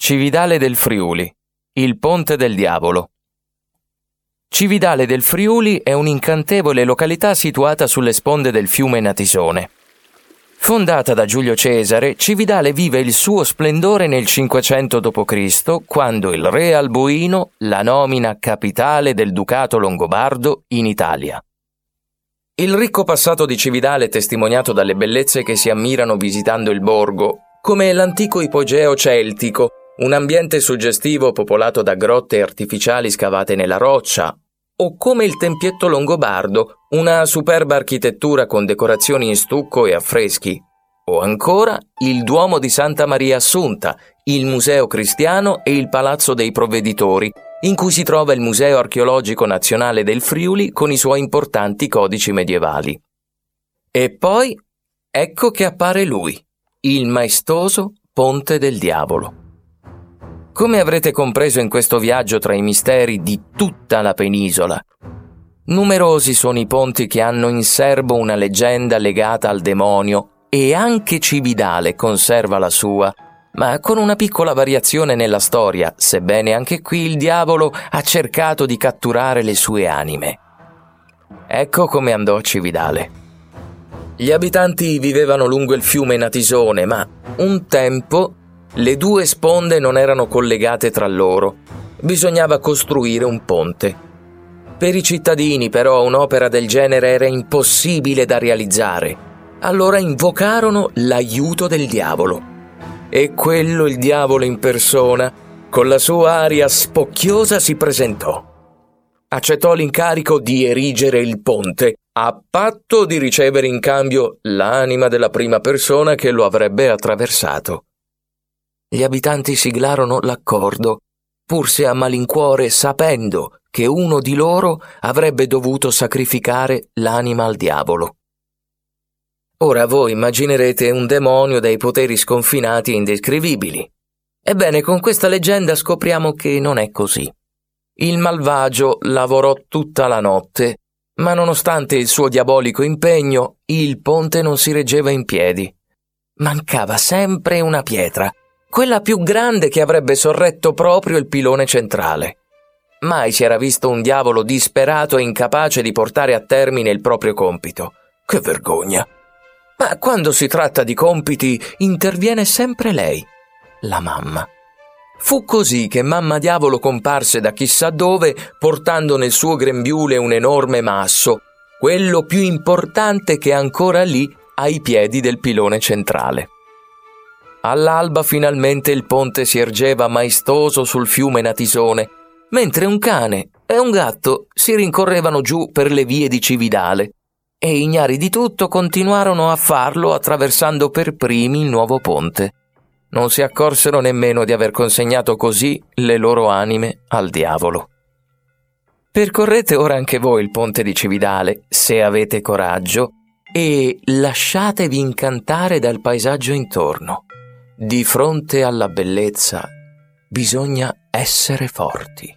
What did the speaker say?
Cividale del Friuli, il Ponte del Diavolo. Cividale del Friuli è un'incantevole località situata sulle sponde del fiume Natisone. Fondata da Giulio Cesare, Cividale vive il suo splendore nel 500 d.C., quando il re Alboino la nomina capitale del Ducato Longobardo in Italia. Il ricco passato di Cividale è testimoniato dalle bellezze che si ammirano visitando il borgo, come l'antico ipogeo celtico, un ambiente suggestivo popolato da grotte artificiali scavate nella roccia, o come il Tempietto Longobardo, una superba architettura con decorazioni in stucco e affreschi, o ancora il Duomo di Santa Maria Assunta, il Museo Cristiano e il Palazzo dei Provveditori, in cui si trova il Museo Archeologico Nazionale del Friuli con i suoi importanti codici medievali. E poi ecco che appare lui, il maestoso Ponte del Diavolo. Come avrete compreso in questo viaggio tra i misteri di tutta la penisola, numerosi sono i ponti che hanno in serbo una leggenda legata al demonio e anche Cividale conserva la sua, ma con una piccola variazione nella storia, sebbene anche qui il diavolo ha cercato di catturare le sue anime. Ecco come andò Cividale. Gli abitanti vivevano lungo il fiume Natisone, ma un tempo le due sponde non erano collegate tra loro. Bisognava costruire un ponte. Per i cittadini, però, un'opera del genere era impossibile da realizzare. Allora invocarono l'aiuto del diavolo. E quello il diavolo in persona, con la sua aria spocchiosa, si presentò. Accettò l'incarico di erigere il ponte, a patto di ricevere in cambio l'anima della prima persona che lo avrebbe attraversato. Gli abitanti siglarono l'accordo, pur se a malincuore sapendo che uno di loro avrebbe dovuto sacrificare l'anima al diavolo. Ora voi immaginerete un demonio dai poteri sconfinati e indescrivibili. Ebbene, con questa leggenda scopriamo che non è così. Il malvagio lavorò tutta la notte, ma nonostante il suo diabolico impegno, il ponte non si reggeva in piedi. Mancava sempre una pietra quella più grande che avrebbe sorretto proprio il pilone centrale. Mai si era visto un diavolo disperato e incapace di portare a termine il proprio compito. Che vergogna! Ma quando si tratta di compiti interviene sempre lei, la mamma. Fu così che mamma diavolo comparse da chissà dove portando nel suo grembiule un enorme masso, quello più importante che è ancora lì ai piedi del pilone centrale. All'alba finalmente il ponte si ergeva maestoso sul fiume Natisone, mentre un cane e un gatto si rincorrevano giù per le vie di Cividale e ignari di tutto continuarono a farlo attraversando per primi il nuovo ponte. Non si accorsero nemmeno di aver consegnato così le loro anime al diavolo. Percorrete ora anche voi il ponte di Cividale, se avete coraggio, e lasciatevi incantare dal paesaggio intorno. Di fronte alla bellezza bisogna essere forti.